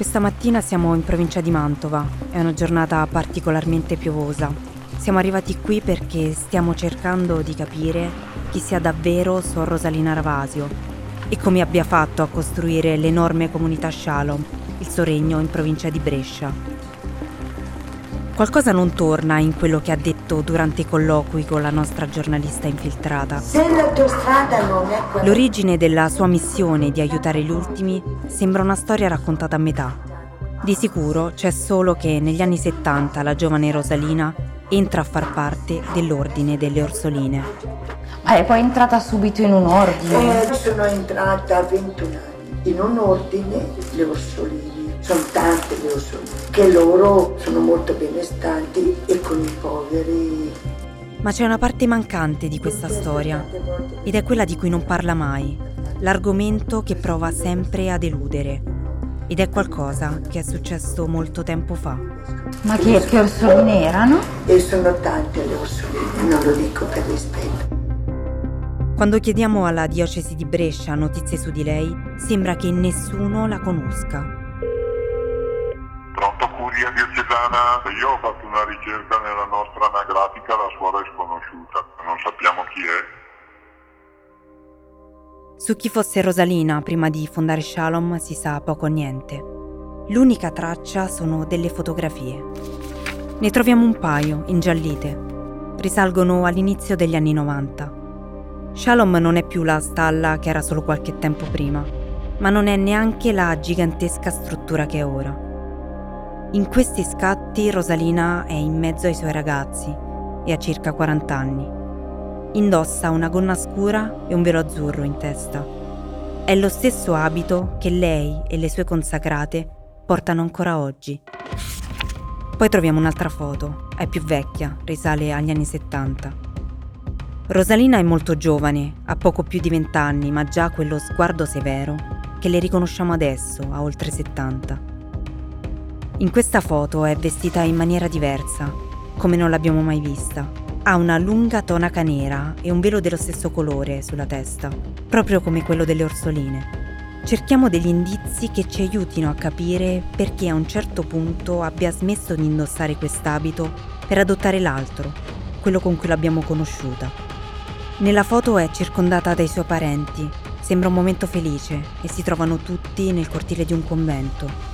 Questa mattina siamo in provincia di Mantova, è una giornata particolarmente piovosa. Siamo arrivati qui perché stiamo cercando di capire chi sia davvero Sor Rosalina Ravasio e come abbia fatto a costruire l'enorme comunità Shalom, il suo regno in provincia di Brescia. Qualcosa non torna in quello che ha detto durante i colloqui con la nostra giornalista infiltrata. Se la tua strada non è quella... L'origine della sua missione di aiutare gli ultimi sembra una storia raccontata a metà. Di sicuro c'è solo che negli anni 70 la giovane Rosalina entra a far parte dell'ordine delle Orsoline. Ma è poi entrata subito in un ordine? Eh, sono entrata a 21 anni in un ordine, le Orsoline. Sono tante le Orsoline, che loro sono molto benestanti e con i poveri Ma c'è una parte mancante di questa storia ed è quella di cui non parla mai, l'argomento che prova sempre a deludere. Ed è qualcosa che è successo molto tempo fa. Ma che, che orsoline erano? e sono tante le Orsoline, non lo dico per rispetto. Quando chiediamo alla diocesi di Brescia notizie su di lei, sembra che nessuno la conosca. Curia Diocesana? Io ho fatto una ricerca nella nostra anagrafica, la suora è sconosciuta, non sappiamo chi è. Su chi fosse Rosalina prima di fondare Shalom si sa poco o niente. L'unica traccia sono delle fotografie. Ne troviamo un paio, ingiallite. Risalgono all'inizio degli anni 90. Shalom non è più la stalla che era solo qualche tempo prima, ma non è neanche la gigantesca struttura che è ora. In questi scatti Rosalina è in mezzo ai suoi ragazzi e ha circa 40 anni. Indossa una gonna scura e un velo azzurro in testa. È lo stesso abito che lei e le sue consacrate portano ancora oggi. Poi troviamo un'altra foto, è più vecchia, risale agli anni 70. Rosalina è molto giovane, ha poco più di 20 anni, ma già quello sguardo severo che le riconosciamo adesso, a oltre 70. In questa foto è vestita in maniera diversa, come non l'abbiamo mai vista. Ha una lunga tonaca nera e un velo dello stesso colore sulla testa, proprio come quello delle orsoline. Cerchiamo degli indizi che ci aiutino a capire perché a un certo punto abbia smesso di indossare quest'abito per adottare l'altro, quello con cui l'abbiamo conosciuta. Nella foto è circondata dai suoi parenti, sembra un momento felice e si trovano tutti nel cortile di un convento.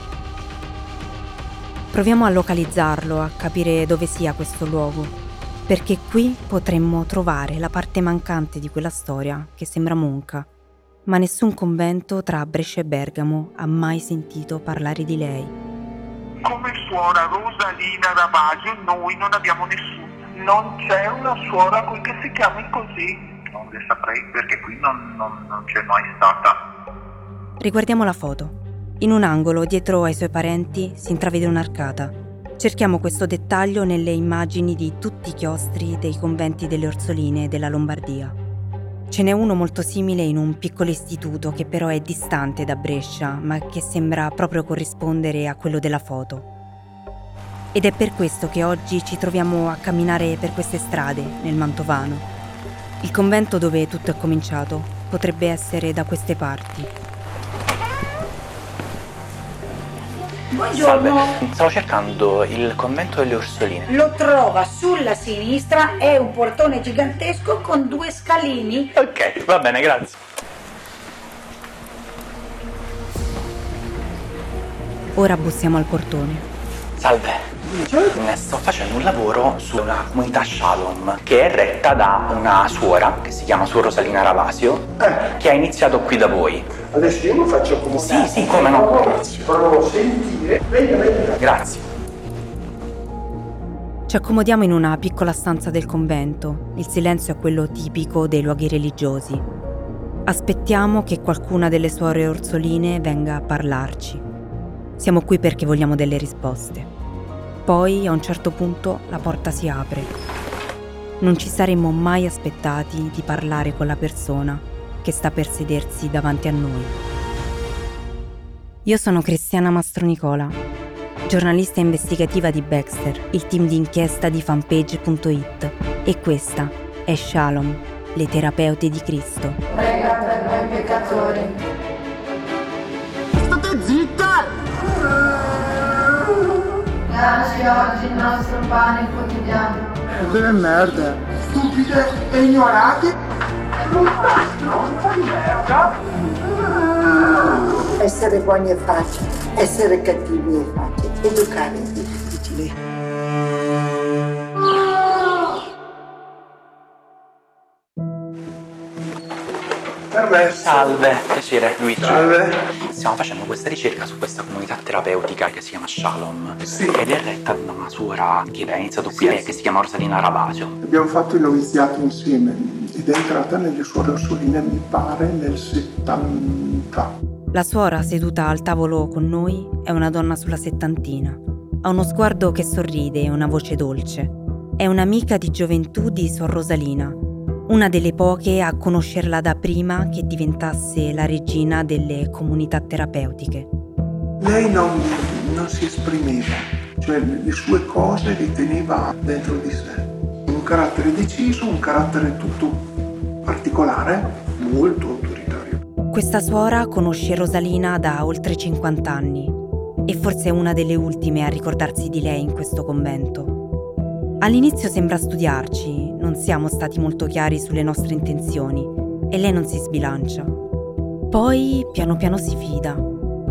Proviamo a localizzarlo, a capire dove sia questo luogo, perché qui potremmo trovare la parte mancante di quella storia che sembra monca, ma nessun convento tra Brescia e Bergamo ha mai sentito parlare di lei. Come suora Rosalina Ravasio noi non abbiamo nessuno. Non c'è una suora qui che si chiami così. Non le saprei perché qui non, non- non c'è mai stata. Riguardiamo la foto. In un angolo, dietro ai suoi parenti, si intravede un'arcata. Cerchiamo questo dettaglio nelle immagini di tutti i chiostri dei conventi delle Orsoline della Lombardia. Ce n'è uno molto simile in un piccolo istituto che però è distante da Brescia, ma che sembra proprio corrispondere a quello della foto. Ed è per questo che oggi ci troviamo a camminare per queste strade, nel Mantovano. Il convento dove tutto è cominciato potrebbe essere da queste parti. Buongiorno. Salve, stavo cercando il convento delle Orsoline. Lo trova sulla sinistra, è un portone gigantesco con due scalini. Ok, va bene, grazie. Ora bussiamo al portone. Salve. Ne sto facendo un lavoro su una comunità Shalom che è retta da una suora che si chiama Suor Rosalina Ravasio che ha iniziato qui da voi. Adesso io lo faccio accomodare. Sì, sì, come no. Provo a sentire. Venga, venga. Grazie. Ci accomodiamo in una piccola stanza del convento. Il silenzio è quello tipico dei luoghi religiosi. Aspettiamo che qualcuna delle suore orsoline venga a parlarci. Siamo qui perché vogliamo delle risposte. Poi, a un certo punto, la porta si apre. Non ci saremmo mai aspettati di parlare con la persona che sta per sedersi davanti a noi. Io sono Cristiana Mastronicola, giornalista investigativa di Baxter, il team di inchiesta di fanpage.it e questa è Shalom, le terapeute di Cristo. Prega per noi peccatori. Dacci oggi il nostro pane quotidiano. Delle merde. Stupide e ignorate. Brutta stronza di merda. Essere buoni è facile, essere cattivi è facile, educare è difficile. Me. Salve, piacere Luigi. Salve. Stiamo facendo questa ricerca su questa comunità terapeutica che si chiama Shalom Sì. ed è retta da una suora che ha iniziato qui eh, che si chiama Rosalina Ravasio. Abbiamo fatto il noviziato insieme ed è entrata nelle suore Orsoline, mi pare, nel 70. La suora seduta al tavolo con noi è una donna sulla settantina. Ha uno sguardo che sorride e una voce dolce. È un'amica di gioventù di Suor Rosalina, una delle poche a conoscerla da prima che diventasse la regina delle comunità terapeutiche. Lei non, non si esprimeva, cioè le sue cose le teneva dentro di sé. Un carattere deciso, un carattere tutto particolare, molto autoritario. Questa suora conosce Rosalina da oltre 50 anni e forse è una delle ultime a ricordarsi di lei in questo convento. All'inizio sembra studiarci, non siamo stati molto chiari sulle nostre intenzioni e lei non si sbilancia. Poi piano piano si fida,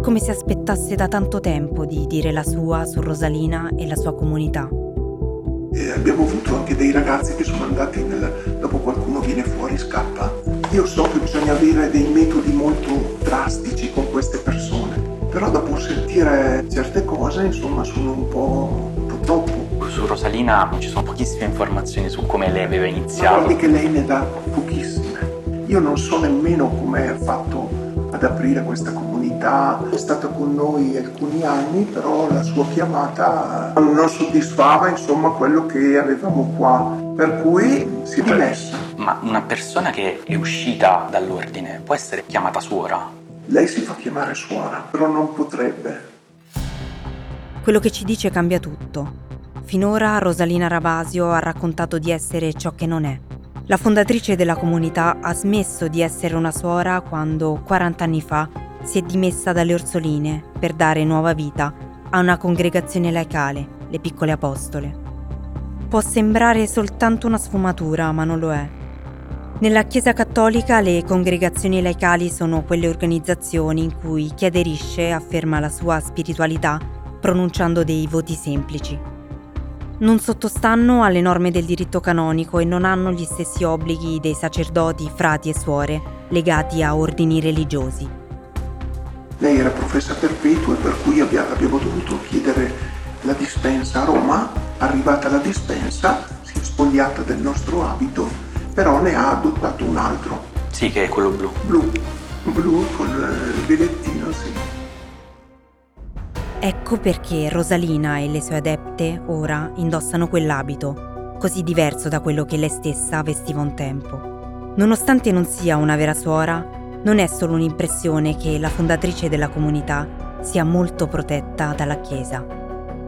come se aspettasse da tanto tempo di dire la sua su Rosalina e la sua comunità. E abbiamo avuto anche dei ragazzi che sono andati nel... dopo qualcuno viene fuori, scappa. Io so che bisogna avere dei metodi molto drastici con queste persone, però dopo sentire certe cose, insomma, sono un po'. Su Rosalina ci sono pochissime informazioni su come lei aveva iniziato. guardi che lei ne dà pochissime. Io non so nemmeno come ha fatto ad aprire questa comunità. È stata con noi alcuni anni, però la sua chiamata non soddisfava insomma quello che avevamo qua. Per cui si è dimessa. Ma una persona che è uscita dall'ordine può essere chiamata suora? Lei si fa chiamare suora, però non potrebbe. Quello che ci dice cambia tutto. Finora Rosalina Ravasio ha raccontato di essere ciò che non è. La fondatrice della comunità ha smesso di essere una suora quando, 40 anni fa, si è dimessa dalle Orsoline per dare nuova vita a una congregazione laicale, le Piccole Apostole. Può sembrare soltanto una sfumatura, ma non lo è. Nella Chiesa Cattolica le congregazioni laicali sono quelle organizzazioni in cui chi aderisce afferma la sua spiritualità pronunciando dei voti semplici. Non sottostanno alle norme del diritto canonico e non hanno gli stessi obblighi dei sacerdoti, frati e suore legati a ordini religiosi. Lei era professa perpetua e per cui abbia- abbiamo dovuto chiedere la dispensa a Roma. Arrivata la dispensa, si è spogliata del nostro abito, però ne ha adottato un altro, Sì, che è quello blu. blu, blu con il bigliettino, sì. Ecco perché Rosalina e le sue adepte ora indossano quell'abito, così diverso da quello che lei stessa vestiva un tempo. Nonostante non sia una vera suora, non è solo un'impressione che la fondatrice della comunità sia molto protetta dalla Chiesa.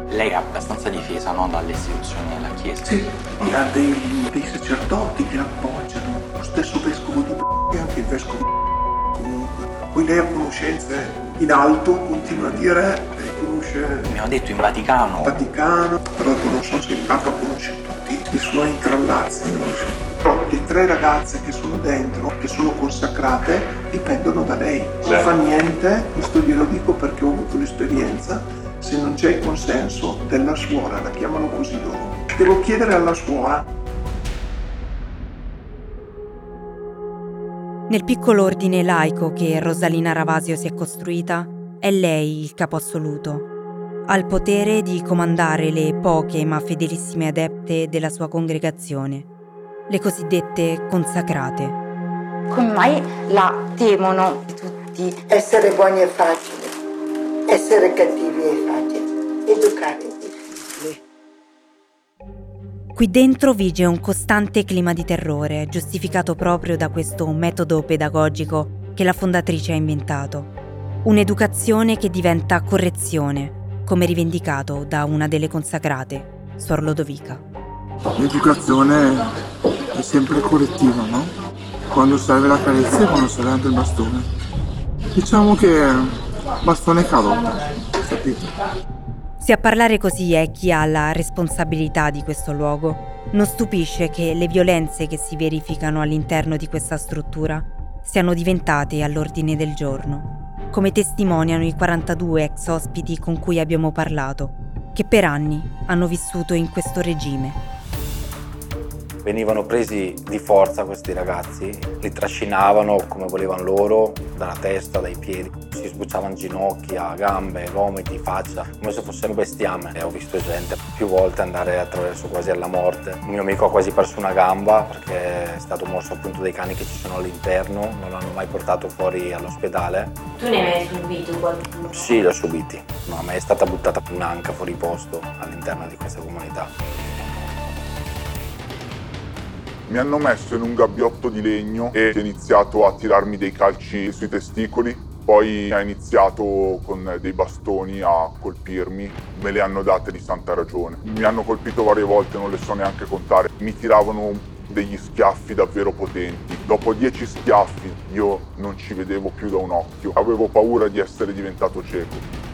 Lei è abbastanza difesa no, dalle istituzioni della Chiesa. Sì, e ha dei, dei sacerdoti che appoggiano, lo stesso vescovo di b***a e anche il vescovo. Poi lei ha conoscenze in alto, continua a dire, lei conosce Abbiamo detto in Vaticano. Vaticano, però non so se il Papa conosce tutti i suoi intrallazzi, non lo so. Però le tre ragazze che sono dentro, che sono consacrate, dipendono da lei. Non fa niente, questo glielo dico perché ho avuto l'esperienza, se non c'è il consenso della suora, la chiamano così loro. Devo chiedere alla suora Nel piccolo ordine laico che Rosalina Ravasio si è costruita, è lei il capo assoluto. Ha il potere di comandare le poche ma fedelissime adepte della sua congregazione, le cosiddette consacrate. Come mai la temono tutti? Essere buoni è facile, essere cattivi è facile, educare. Qui dentro vige un costante clima di terrore, giustificato proprio da questo metodo pedagogico che la fondatrice ha inventato. Un'educazione che diventa correzione, come rivendicato da una delle consacrate, Suor Lodovica. L'educazione è sempre correttiva, no? Quando serve la carezza e quando serve anche il bastone. Diciamo che bastone e carota, capito? Se a parlare così è chi ha la responsabilità di questo luogo, non stupisce che le violenze che si verificano all'interno di questa struttura siano diventate all'ordine del giorno, come testimoniano i 42 ex ospiti con cui abbiamo parlato, che per anni hanno vissuto in questo regime venivano presi di forza questi ragazzi, li trascinavano come volevano loro, dalla testa, dai piedi, si sbucciavano ginocchia, gambe, gomiti, faccia, come se fossero bestiame. E ho visto gente più volte andare attraverso quasi alla morte. Un mio amico ha quasi perso una gamba perché è stato morso appunto dai cani che ci sono all'interno, non l'hanno mai portato fuori all'ospedale. Tu ne hai subito qualcuno? Sì, li ho subiti, ma a me è stata buttata un'anca fuori posto all'interno di questa comunità mi hanno messo in un gabbiotto di legno e ho iniziato a tirarmi dei calci sui testicoli. Poi ha iniziato con dei bastoni a colpirmi, me le hanno date di santa ragione. Mi hanno colpito varie volte, non le so neanche contare. Mi tiravano degli schiaffi davvero potenti. Dopo dieci schiaffi io non ci vedevo più da un occhio. Avevo paura di essere diventato cieco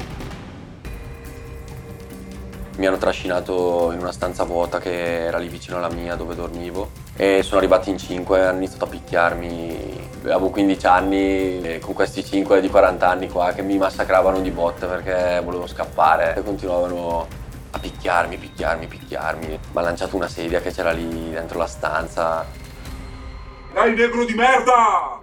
mi hanno trascinato in una stanza vuota che era lì vicino alla mia dove dormivo e sono arrivati in cinque e hanno iniziato a picchiarmi. Avevo 15 anni e con questi 5 di 40 anni qua che mi massacravano di botte perché volevo scappare e continuavano a picchiarmi, picchiarmi, picchiarmi. Mi ha lanciato una sedia che c'era lì dentro la stanza. Dai negro di merda!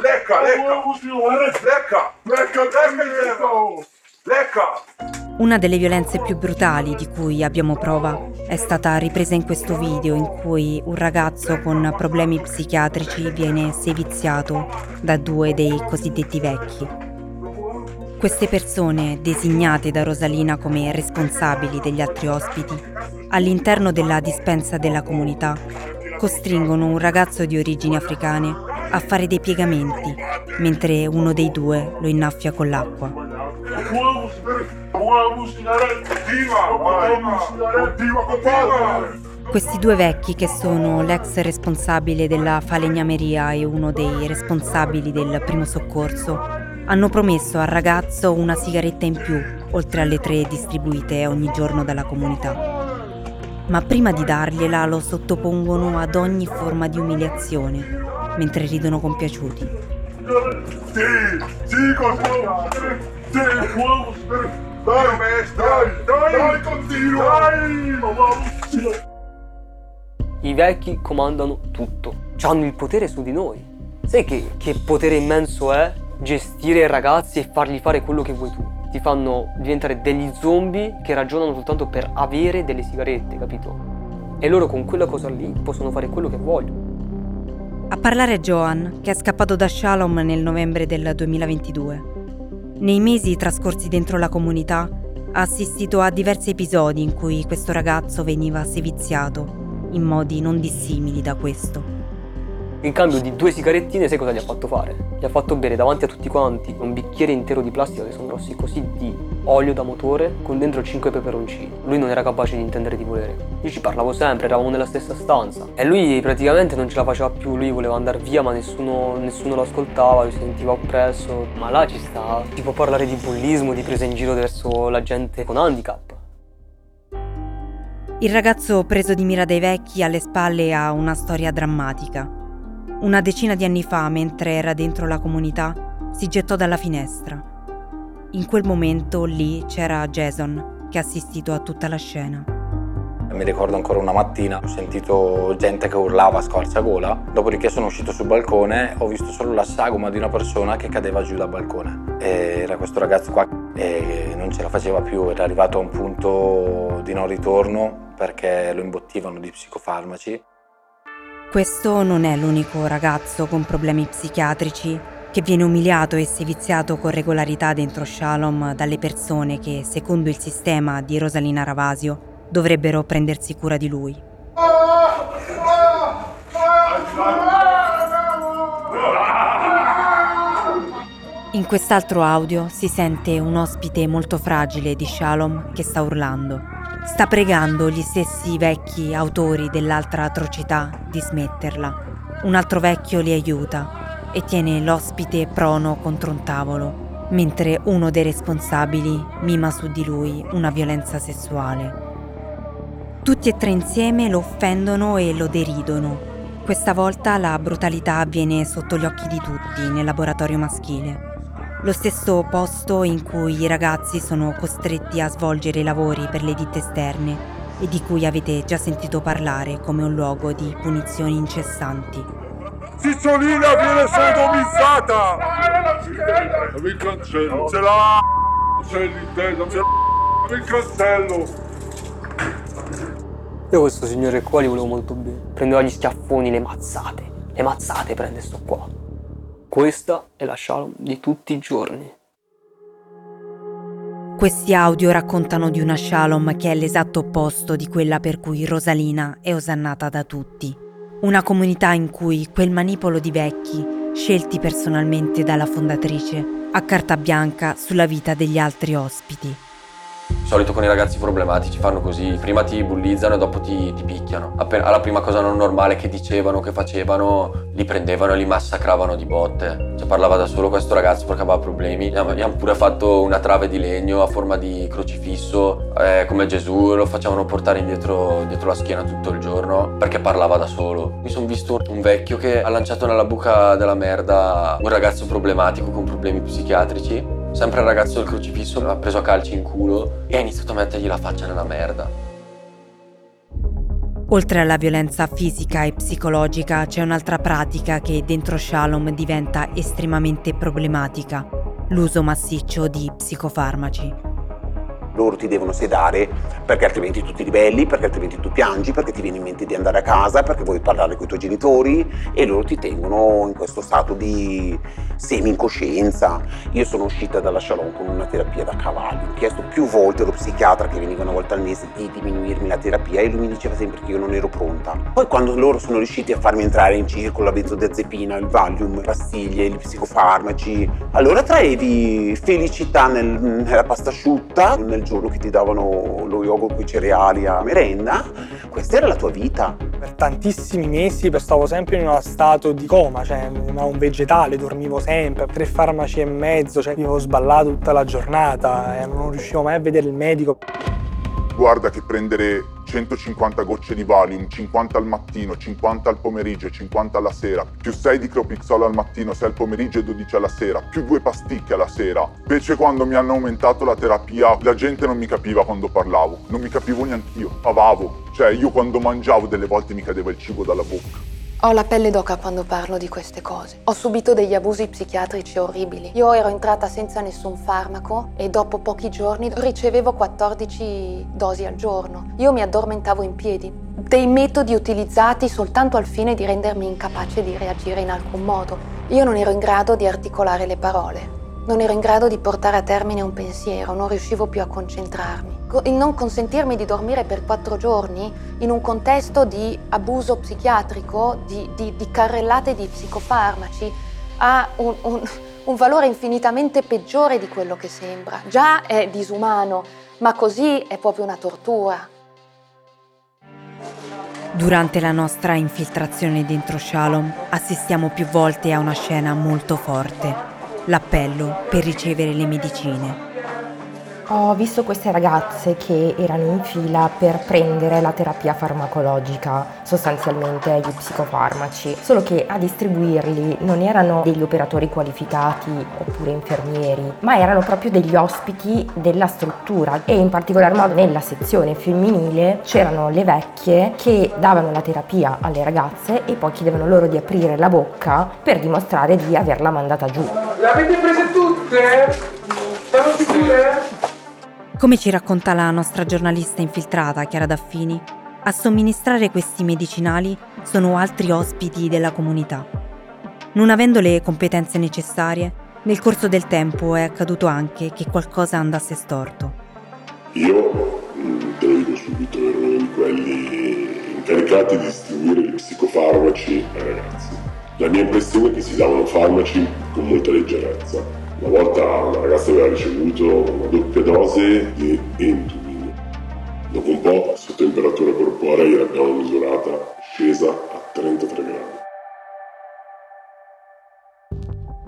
Lecca, lecca, lecca! Lecca, lecca, lecca, lecca! Una delle violenze più brutali di cui abbiamo prova è stata ripresa in questo video in cui un ragazzo con problemi psichiatrici viene seviziato da due dei cosiddetti vecchi. Queste persone, designate da Rosalina come responsabili degli altri ospiti, all'interno della dispensa della comunità, costringono un ragazzo di origini africane a fare dei piegamenti, mentre uno dei due lo innaffia con l'acqua. Questi due vecchi, che sono l'ex responsabile della falegnameria e uno dei responsabili del primo soccorso, hanno promesso al ragazzo una sigaretta in più, oltre alle tre distribuite ogni giorno dalla comunità. Ma prima di dargliela lo sottopongono ad ogni forma di umiliazione, mentre ridono compiaciuti. Sì. Sì, dai, dai, dai, dai, continua! Dai! I vecchi comandano tutto, hanno il potere su di noi. Sai che, che potere immenso è gestire i ragazzi e fargli fare quello che vuoi tu? Ti fanno diventare degli zombie che ragionano soltanto per avere delle sigarette, capito? E loro con quella cosa lì possono fare quello che vogliono. A parlare è Johan, che è scappato da Shalom nel novembre del 2022. Nei mesi trascorsi dentro la comunità ha assistito a diversi episodi in cui questo ragazzo veniva seviziato in modi non dissimili da questo. In cambio di due sigarettine, sai cosa gli ha fatto fare? Gli ha fatto bere davanti a tutti quanti un bicchiere intero di plastica che sono grossi così di olio da motore con dentro 5 peperoncini. Lui non era capace di intendere di volere. Io ci parlavo sempre, eravamo nella stessa stanza. E lui praticamente non ce la faceva più, lui voleva andare via ma nessuno, nessuno lo ascoltava, si sentiva oppresso. Ma là ci sta, si può parlare di bullismo, di presa in giro verso la gente con handicap. Il ragazzo preso di mira dai vecchi alle spalle ha una storia drammatica. Una decina di anni fa, mentre era dentro la comunità, si gettò dalla finestra. In quel momento lì c'era Jason, che ha assistito a tutta la scena. Mi ricordo ancora una mattina, ho sentito gente che urlava a squarciagola, dopodiché sono uscito sul balcone, ho visto solo la sagoma di una persona che cadeva giù dal balcone. E era questo ragazzo qua e non ce la faceva più, era arrivato a un punto di non ritorno perché lo imbottivano di psicofarmaci questo non è l'unico ragazzo con problemi psichiatrici che viene umiliato e seviziato con regolarità dentro Shalom dalle persone che, secondo il sistema di Rosalina Ravasio, dovrebbero prendersi cura di lui. In quest'altro audio si sente un ospite molto fragile di Shalom che sta urlando. Sta pregando gli stessi vecchi autori dell'altra atrocità di smetterla. Un altro vecchio li aiuta e tiene l'ospite prono contro un tavolo, mentre uno dei responsabili mima su di lui una violenza sessuale. Tutti e tre insieme lo offendono e lo deridono. Questa volta la brutalità avviene sotto gli occhi di tutti nel laboratorio maschile. Lo stesso posto in cui i ragazzi sono costretti a svolgere i lavori per le ditte esterne e di cui avete già sentito parlare come un luogo di punizioni incessanti. Cicciolina viene sodomizzata! Dammi il cancello! Ce l'ha! C'è l'intesa! Dammi il cancello! Io questo signore qua li volevo molto bene. Prendeva gli schiaffoni, le mazzate. Le mazzate prende sto qua. Questa è la Shalom di tutti i giorni. Questi audio raccontano di una Shalom che è l'esatto opposto di quella per cui Rosalina è osannata da tutti. Una comunità in cui quel manipolo di vecchi, scelti personalmente dalla fondatrice, ha carta bianca sulla vita degli altri ospiti. Di solito con i ragazzi problematici fanno così, prima ti bullizzano e dopo ti, ti picchiano. Appena, alla prima cosa non normale che dicevano, che facevano, li prendevano e li massacravano di botte. Cioè parlava da solo questo ragazzo perché aveva problemi. Hanno pure fatto una trave di legno a forma di crocifisso, eh, come Gesù, lo facevano portare indietro, dietro la schiena tutto il giorno perché parlava da solo. Mi sono visto un vecchio che ha lanciato nella buca della merda un ragazzo problematico con problemi psichiatrici Sempre il ragazzo del crocifisso mi ha preso a calci in culo e ha iniziato a mettergli la faccia nella merda. Oltre alla violenza fisica e psicologica c'è un'altra pratica che dentro Shalom diventa estremamente problematica, l'uso massiccio di psicofarmaci loro ti devono sedare perché altrimenti tu ti ribelli, perché altrimenti tu piangi, perché ti viene in mente di andare a casa, perché vuoi parlare con i tuoi genitori e loro ti tengono in questo stato di semi-incoscienza. Io sono uscita dalla Shalom con una terapia da cavalli, ho chiesto più volte allo psichiatra che veniva una volta al mese di diminuirmi la terapia e lui mi diceva sempre che io non ero pronta. Poi quando loro sono riusciti a farmi entrare in circolo la benzodiazepina, il Valium, le pastiglie, gli psicofarmaci, allora traevi felicità nel, nella pasta asciutta, nel giorno che ti davano lo yogurt con i cereali a merenda, questa era la tua vita. Per tantissimi mesi stavo sempre in uno stato di coma, cioè un vegetale, dormivo sempre, tre farmaci e mezzo, cioè avevo sballato tutta la giornata e non riuscivo mai a vedere il medico. Guarda che prendere 150 gocce di Valium, 50 al mattino, 50 al pomeriggio e 50 alla sera, più 6 di Cropixol al mattino, 6 al pomeriggio e 12 alla sera, più 2 pasticche alla sera. Invece quando mi hanno aumentato la terapia, la gente non mi capiva quando parlavo, non mi capivo neanche io, pavavo. Cioè io quando mangiavo delle volte mi cadeva il cibo dalla bocca. Ho la pelle d'oca quando parlo di queste cose. Ho subito degli abusi psichiatrici orribili. Io ero entrata senza nessun farmaco e dopo pochi giorni ricevevo 14 dosi al giorno. Io mi addormentavo in piedi. Dei metodi utilizzati soltanto al fine di rendermi incapace di reagire in alcun modo. Io non ero in grado di articolare le parole. Non ero in grado di portare a termine un pensiero, non riuscivo più a concentrarmi. Non consentirmi di dormire per quattro giorni in un contesto di abuso psichiatrico, di, di, di carrellate di psicofarmaci, ha un, un, un valore infinitamente peggiore di quello che sembra. Già è disumano, ma così è proprio una tortura. Durante la nostra infiltrazione dentro Shalom assistiamo più volte a una scena molto forte l'appello per ricevere le medicine. Ho visto queste ragazze che erano in fila per prendere la terapia farmacologica, sostanzialmente gli psicofarmaci, solo che a distribuirli non erano degli operatori qualificati oppure infermieri, ma erano proprio degli ospiti della struttura e in particolar modo nella sezione femminile c'erano le vecchie che davano la terapia alle ragazze e poi chiedevano loro di aprire la bocca per dimostrare di averla mandata giù. Le avete prese tutte? Sono sicure? Come ci racconta la nostra giornalista infiltrata Chiara Daffini, a somministrare questi medicinali sono altri ospiti della comunità. Non avendo le competenze necessarie, nel corso del tempo è accaduto anche che qualcosa andasse storto. Io, mm, dico subito, ero uno di quelli incaricati di distribuire gli psicofarmaci ai ragazzi. La mia impressione è che si davano farmaci con molta leggerezza una volta una ragazza aveva ricevuto una doppia dose di Entubin. Dopo un po', la sua temperatura corporea l'abbiamo misurata scesa a 33 gradi.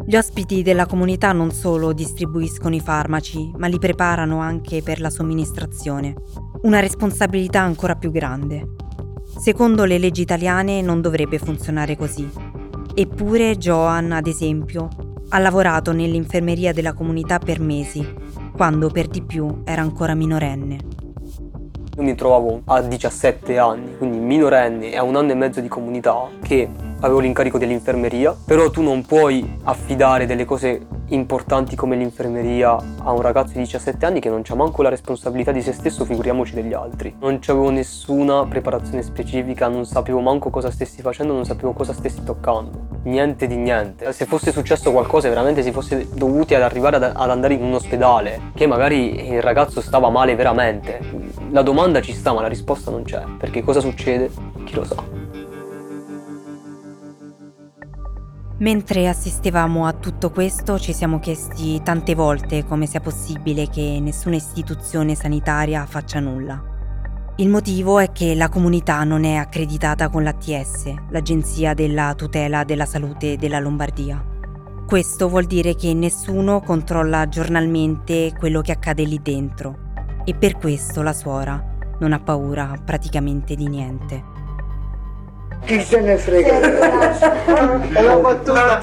Gli ospiti della comunità non solo distribuiscono i farmaci, ma li preparano anche per la somministrazione. Una responsabilità ancora più grande. Secondo le leggi italiane non dovrebbe funzionare così. Eppure Joan, ad esempio, ha lavorato nell'infermeria della comunità per mesi, quando per di più era ancora minorenne. Io mi trovavo a 17 anni, quindi minorenne e a un anno e mezzo di comunità, che avevo l'incarico dell'infermeria, però tu non puoi affidare delle cose importanti come l'infermeria a un ragazzo di 17 anni che non ha manco la responsabilità di se stesso, figuriamoci degli altri. Non avevo nessuna preparazione specifica, non sapevo manco cosa stessi facendo, non sapevo cosa stessi toccando. Niente di niente. Se fosse successo qualcosa, veramente si fosse dovuti ad arrivare ad, ad andare in un ospedale, che magari il ragazzo stava male veramente. La domanda ci sta, ma la risposta non c'è. Perché cosa succede? Chi lo sa. Mentre assistevamo a tutto questo ci siamo chiesti tante volte come sia possibile che nessuna istituzione sanitaria faccia nulla. Il motivo è che la comunità non è accreditata con l'ATS, l'Agenzia della tutela della salute della Lombardia. Questo vuol dire che nessuno controlla giornalmente quello che accade lì dentro e per questo la suora non ha paura praticamente di niente. Chi se ne frega? È la battuta.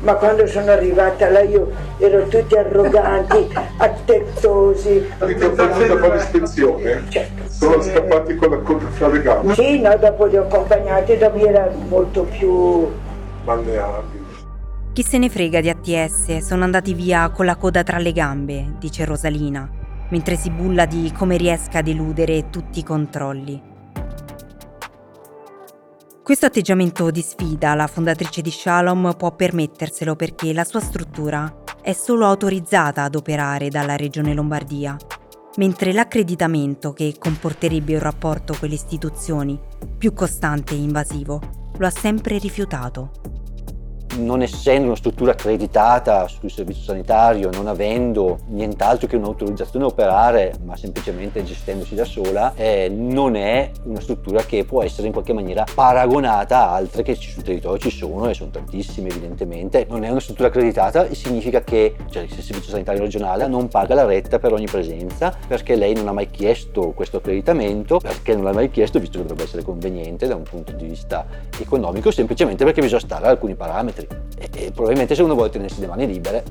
Ma quando sono arrivata là io ero tutti arroganti, attettosi. Avete fatto un po' di ispezione? Certo. Sono scappati con la coda fra le gambe. Sì, no, dopo li ho accompagnati dove era molto più Balneabili. Chi se ne frega di ATS, sono andati via con la coda tra le gambe, dice Rosalina, mentre si bulla di come riesca ad eludere tutti i controlli. Questo atteggiamento di sfida la fondatrice di Shalom può permetterselo perché la sua struttura è solo autorizzata ad operare dalla Regione Lombardia, mentre l'accreditamento che comporterebbe un rapporto con le istituzioni più costante e invasivo lo ha sempre rifiutato non essendo una struttura accreditata sul servizio sanitario, non avendo nient'altro che un'autorizzazione a operare, ma semplicemente gestendosi da sola, eh, non è una struttura che può essere in qualche maniera paragonata a altre che sul territorio ci sono e sono tantissime evidentemente. Non è una struttura accreditata e significa che cioè, il servizio sanitario regionale non paga la retta per ogni presenza perché lei non ha mai chiesto questo accreditamento, perché non l'ha mai chiesto visto che dovrebbe essere conveniente da un punto di vista economico, semplicemente perché bisogna stare ad alcuni parametri e, e probabilmente se uno vuole tenersi le mani libere.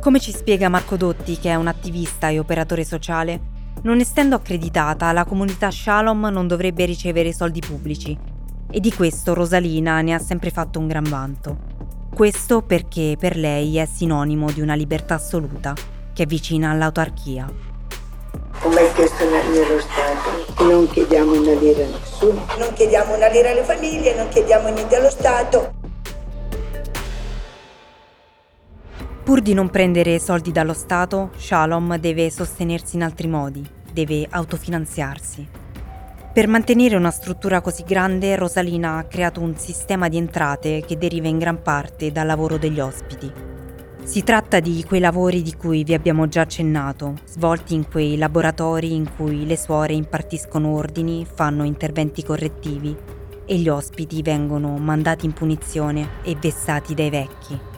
Come ci spiega Marco Dotti, che è un attivista e operatore sociale, non essendo accreditata, la comunità Shalom non dovrebbe ricevere soldi pubblici. E di questo Rosalina ne ha sempre fatto un gran vanto. Questo perché per lei è sinonimo di una libertà assoluta, che è vicina all'autarchia. Come hai chiesto nello Stato? Non chiediamo una lira a nessuno. Non chiediamo una lira alle famiglie, non chiediamo niente allo Stato. Pur di non prendere soldi dallo Stato, Shalom deve sostenersi in altri modi, deve autofinanziarsi. Per mantenere una struttura così grande, Rosalina ha creato un sistema di entrate che deriva in gran parte dal lavoro degli ospiti. Si tratta di quei lavori di cui vi abbiamo già accennato, svolti in quei laboratori in cui le suore impartiscono ordini, fanno interventi correttivi e gli ospiti vengono mandati in punizione e vessati dai vecchi.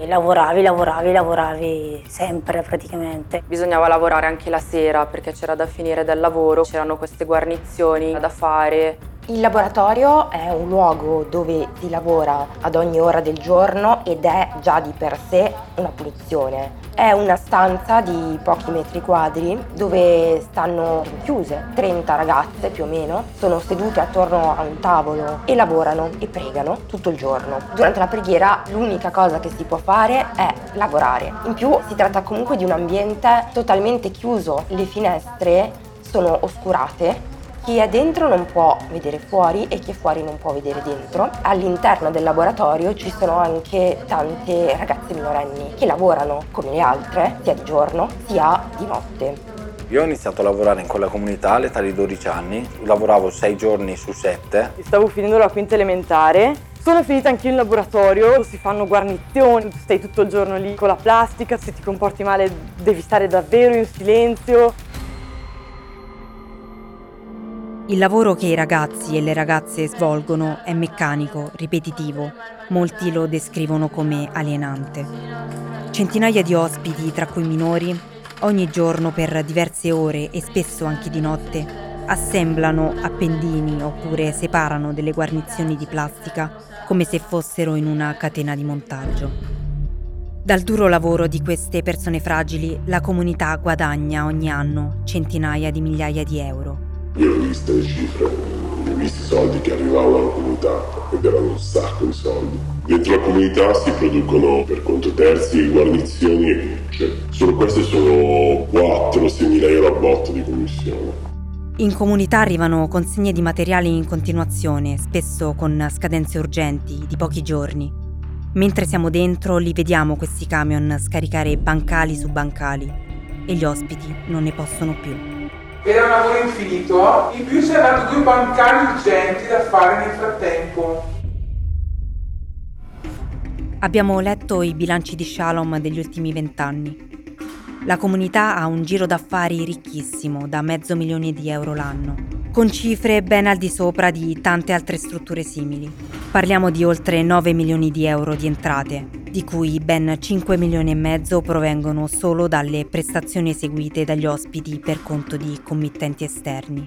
E lavoravi, lavoravi, lavoravi sempre praticamente. Bisognava lavorare anche la sera perché c'era da finire del lavoro, c'erano queste guarnizioni da fare. Il laboratorio è un luogo dove si lavora ad ogni ora del giorno ed è già di per sé una punizione. È una stanza di pochi metri quadri dove stanno chiuse 30 ragazze più o meno, sono sedute attorno a un tavolo e lavorano e pregano tutto il giorno. Durante la preghiera l'unica cosa che si può fare è lavorare. In più si tratta comunque di un ambiente totalmente chiuso, le finestre sono oscurate chi è dentro non può vedere fuori e chi è fuori non può vedere dentro. All'interno del laboratorio ci sono anche tante ragazze minorenni che lavorano come le altre, sia di giorno sia di notte. Io ho iniziato a lavorare in quella comunità all'età di 12 anni, lavoravo 6 giorni su 7. Stavo finendo la quinta elementare, sono finita anch'io in laboratorio, si fanno guarnizioni, stai tutto il giorno lì con la plastica, se ti comporti male devi stare davvero in silenzio. Il lavoro che i ragazzi e le ragazze svolgono è meccanico, ripetitivo, molti lo descrivono come alienante. Centinaia di ospiti, tra cui minori, ogni giorno per diverse ore e spesso anche di notte, assemblano appendini oppure separano delle guarnizioni di plastica come se fossero in una catena di montaggio. Dal duro lavoro di queste persone fragili, la comunità guadagna ogni anno centinaia di migliaia di euro. Io ho visto le cifre, ho visto i soldi che arrivavano alla comunità ed erano un sacco di soldi. Dentro la comunità si producono per conto terzi guarnizioni e cioè, solo queste sono 4-6 mila euro a botto di commissione. In comunità arrivano consegne di materiali in continuazione, spesso con scadenze urgenti di pochi giorni. Mentre siamo dentro li vediamo questi camion scaricare bancali su bancali e gli ospiti non ne possono più. Era un lavoro infinito, in più si è dato due bancali urgenti da fare nel frattempo. Abbiamo letto i bilanci di Shalom degli ultimi vent'anni. La comunità ha un giro d'affari ricchissimo, da mezzo milione di euro l'anno, con cifre ben al di sopra di tante altre strutture simili. Parliamo di oltre 9 milioni di euro di entrate, di cui ben 5 milioni e mezzo provengono solo dalle prestazioni eseguite dagli ospiti per conto di committenti esterni.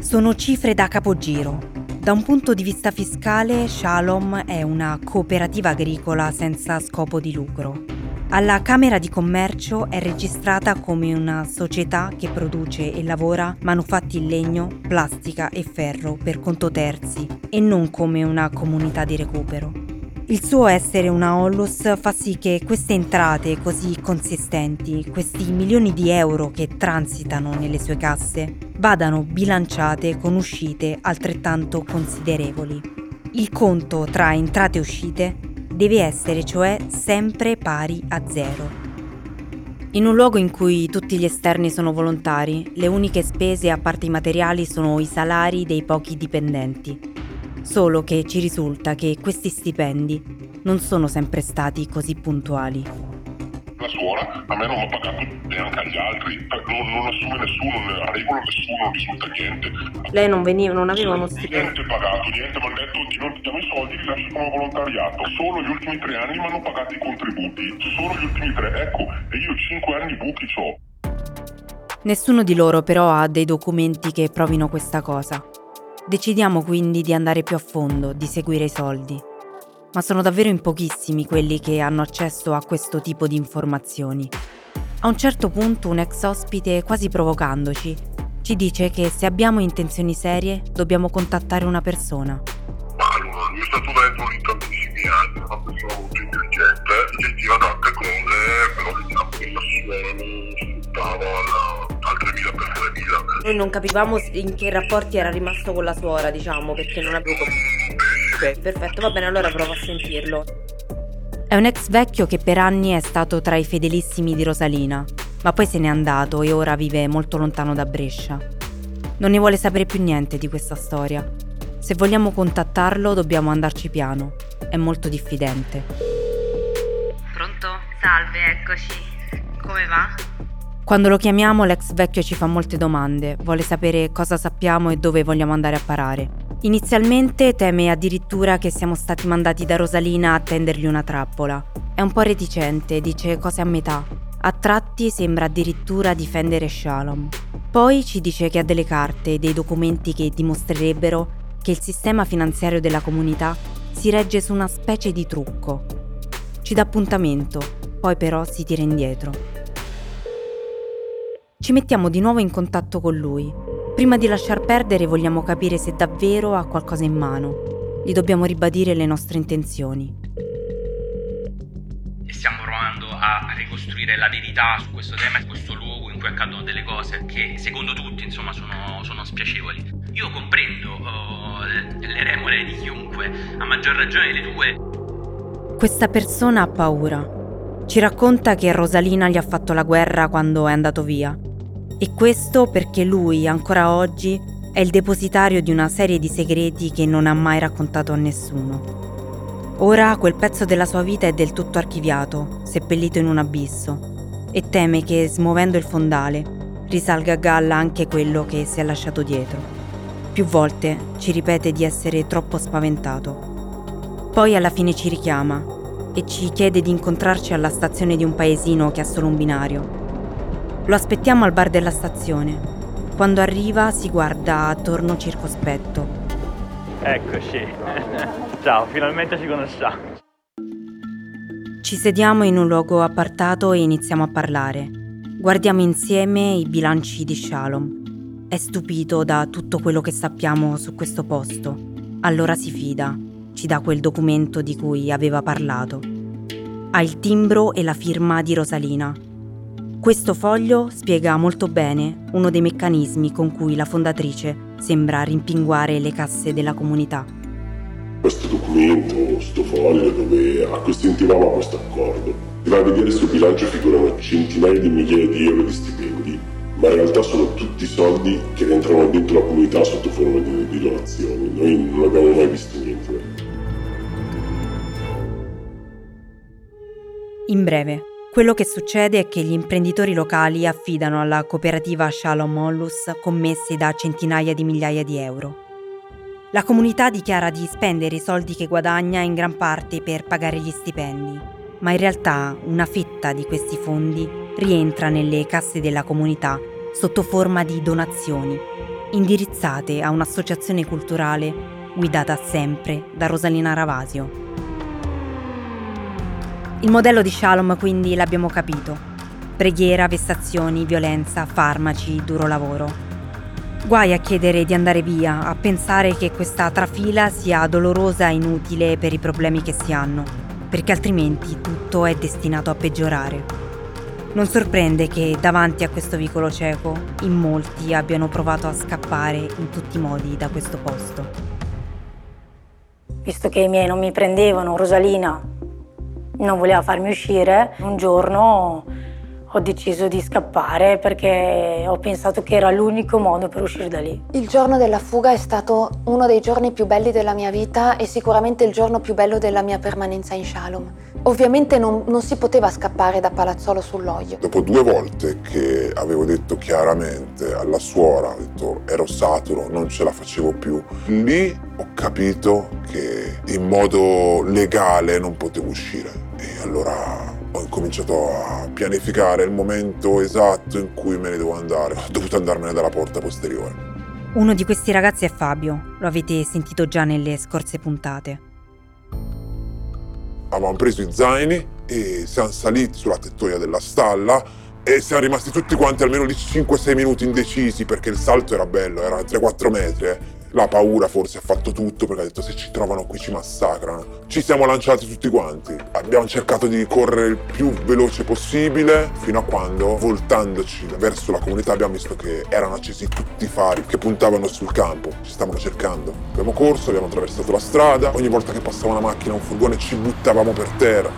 Sono cifre da capogiro. Da un punto di vista fiscale, Shalom è una cooperativa agricola senza scopo di lucro. Alla Camera di Commercio è registrata come una società che produce e lavora manufatti in legno, plastica e ferro per conto terzi e non come una comunità di recupero. Il suo essere una Ollus fa sì che queste entrate così consistenti, questi milioni di euro che transitano nelle sue casse, vadano bilanciate con uscite altrettanto considerevoli. Il conto tra entrate e uscite deve essere cioè sempre pari a zero. In un luogo in cui tutti gli esterni sono volontari, le uniche spese a parte i materiali sono i salari dei pochi dipendenti. Solo che ci risulta che questi stipendi non sono sempre stati così puntuali. La suora a me non mi ha pagato neanche agli altri, non, non assume nessuno, a regola nessuno, non risulta niente. Lei non veniva, non aveva uno stipendio. Niente pagato, niente, mi hanno detto ti non ti diamo i soldi, li lasci come volontariato. Solo gli ultimi tre anni mi hanno pagato i contributi, solo gli ultimi tre, ecco, e io cinque anni buchi ho. Nessuno di loro però ha dei documenti che provino questa cosa. Decidiamo quindi di andare più a fondo, di seguire i soldi. Ma sono davvero in pochissimi quelli che hanno accesso a questo tipo di informazioni. A un certo punto un ex ospite, quasi provocandoci, ci dice che se abbiamo intenzioni serie dobbiamo contattare una persona. Ma allora, lui è stato dentro lì tantissimi anni, una persona molto intelligente, gestiva tante cose, però diciamo che la non sfruttava al 3000 per 3000. Noi non capivamo in che rapporti era rimasto con la suora, diciamo, perché non avevo capito. Ok, perfetto, va bene, allora provo a sentirlo. È un ex vecchio che per anni è stato tra i fedelissimi di Rosalina, ma poi se n'è andato e ora vive molto lontano da Brescia. Non ne vuole sapere più niente di questa storia. Se vogliamo contattarlo dobbiamo andarci piano. È molto diffidente. Pronto? Salve, eccoci. Come va? Quando lo chiamiamo l'ex vecchio ci fa molte domande, vuole sapere cosa sappiamo e dove vogliamo andare a parare. Inizialmente teme addirittura che siamo stati mandati da Rosalina a tendergli una trappola. È un po' reticente, dice cose a metà. A tratti sembra addirittura difendere Shalom. Poi ci dice che ha delle carte, dei documenti che dimostrerebbero che il sistema finanziario della comunità si regge su una specie di trucco. Ci dà appuntamento, poi però si tira indietro. Ci mettiamo di nuovo in contatto con lui. Prima di lasciar perdere vogliamo capire se davvero ha qualcosa in mano. Gli dobbiamo ribadire le nostre intenzioni. E stiamo provando a ricostruire la verità su questo tema e questo luogo in cui accadono delle cose che secondo tutti insomma sono, sono spiacevoli. Io comprendo oh, le remore di chiunque, a maggior ragione le tue. Questa persona ha paura. Ci racconta che Rosalina gli ha fatto la guerra quando è andato via. E questo perché lui, ancora oggi, è il depositario di una serie di segreti che non ha mai raccontato a nessuno. Ora quel pezzo della sua vita è del tutto archiviato, seppellito in un abisso, e teme che, smuovendo il fondale, risalga a galla anche quello che si è lasciato dietro. Più volte ci ripete di essere troppo spaventato. Poi alla fine ci richiama e ci chiede di incontrarci alla stazione di un paesino che ha solo un binario. Lo aspettiamo al bar della stazione. Quando arriva si guarda attorno circospetto. Eccoci. Ciao, finalmente ci conosciamo. Ci sediamo in un luogo appartato e iniziamo a parlare. Guardiamo insieme i bilanci di Shalom. È stupito da tutto quello che sappiamo su questo posto. Allora si fida, ci dà quel documento di cui aveva parlato. Ha il timbro e la firma di Rosalina. Questo foglio spiega molto bene uno dei meccanismi con cui la fondatrice sembra rimpinguare le casse della comunità. Questo documento, questo foglio dove accostentivamo a questo accordo, si va a vedere sul bilancio figurano centinaia di migliaia di euro di stipendi ma in realtà sono tutti soldi che entrano dentro la comunità sotto forma di, di donazioni. Noi non abbiamo mai visto niente. In breve, quello che succede è che gli imprenditori locali affidano alla cooperativa Shalom Mollus commesse da centinaia di migliaia di euro. La comunità dichiara di spendere i soldi che guadagna in gran parte per pagare gli stipendi, ma in realtà una fetta di questi fondi rientra nelle casse della comunità sotto forma di donazioni, indirizzate a un'associazione culturale guidata sempre da Rosalina Ravasio. Il modello di Shalom quindi l'abbiamo capito. Preghiera, vessazioni, violenza, farmaci, duro lavoro. Guai a chiedere di andare via, a pensare che questa trafila sia dolorosa e inutile per i problemi che si hanno, perché altrimenti tutto è destinato a peggiorare. Non sorprende che davanti a questo vicolo cieco in molti abbiano provato a scappare in tutti i modi da questo posto. Visto che i miei non mi prendevano, Rosalina non voleva farmi uscire, un giorno ho deciso di scappare perché ho pensato che era l'unico modo per uscire da lì. Il giorno della fuga è stato uno dei giorni più belli della mia vita e sicuramente il giorno più bello della mia permanenza in Shalom. Ovviamente non, non si poteva scappare da Palazzolo sull'Oglio. Dopo due volte che avevo detto chiaramente alla suora, ho detto ero saturo, non ce la facevo più, lì ho capito che in modo legale non potevo uscire. E allora ho incominciato a pianificare il momento esatto in cui me ne devo andare. Ho dovuto andarmene dalla porta posteriore. Uno di questi ragazzi è Fabio, lo avete sentito già nelle scorse puntate avevamo preso i zaini e siamo saliti sulla tettoia della stalla e siamo rimasti tutti quanti almeno di 5-6 minuti indecisi perché il salto era bello, era 3-4 metri. Eh. La paura forse ha fatto tutto perché ha detto se ci trovano qui ci massacrano. Ci siamo lanciati tutti quanti. Abbiamo cercato di correre il più veloce possibile fino a quando, voltandoci verso la comunità, abbiamo visto che erano accesi tutti i fari che puntavano sul campo. Ci stavano cercando. Abbiamo corso, abbiamo attraversato la strada. Ogni volta che passava una macchina un furgone ci buttavamo per terra.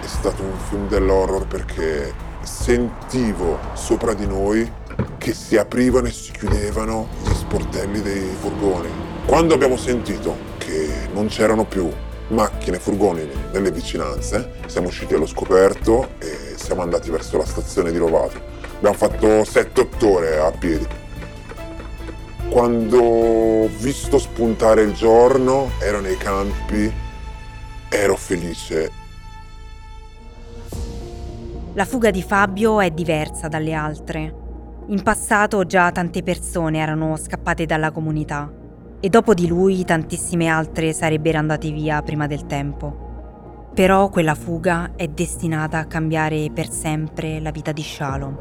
È stato un film dell'horror perché sentivo sopra di noi che si aprivano e si chiudevano gli sportelli dei furgoni. Quando abbiamo sentito che non c'erano più macchine, furgoni nelle vicinanze, siamo usciti allo scoperto e siamo andati verso la stazione di Rovato. Abbiamo fatto 7-8 ore a piedi. Quando ho visto spuntare il giorno, ero nei campi, ero felice. La fuga di Fabio è diversa dalle altre. In passato già tante persone erano scappate dalla comunità e dopo di lui tantissime altre sarebbero andate via prima del tempo. Però quella fuga è destinata a cambiare per sempre la vita di Shalom.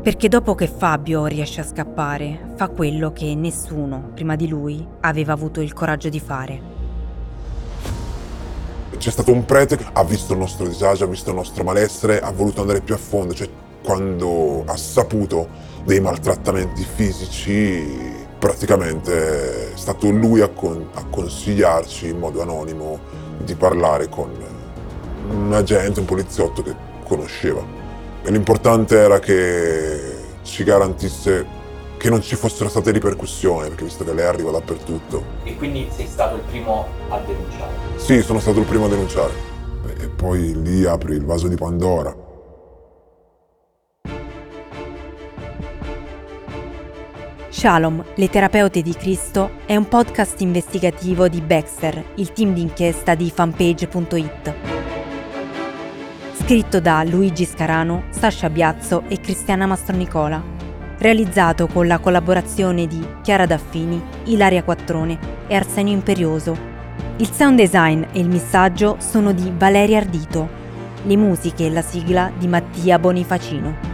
Perché dopo che Fabio riesce a scappare, fa quello che nessuno prima di lui aveva avuto il coraggio di fare. C'è stato un prete che ha visto il nostro disagio, ha visto il nostro malessere, ha voluto andare più a fondo, cioè quando ha saputo dei maltrattamenti fisici, praticamente è stato lui a, con- a consigliarci in modo anonimo di parlare con un agente, un poliziotto che conosceva. E l'importante era che ci garantisse che non ci fossero state ripercussioni, perché visto che lei arriva dappertutto. E quindi sei stato il primo a denunciare? Sì, sono stato il primo a denunciare. E poi lì apri il vaso di Pandora. Shalom, le terapeute di Cristo, è un podcast investigativo di Baxter, il team d'inchiesta di fanpage.it. Scritto da Luigi Scarano, Sasha Biazzo e Cristiana Mastronicola. Realizzato con la collaborazione di Chiara Daffini, Ilaria Quattrone e Arsenio Imperioso. Il sound design e il missaggio sono di Valeria Ardito. Le musiche e la sigla di Mattia Bonifacino.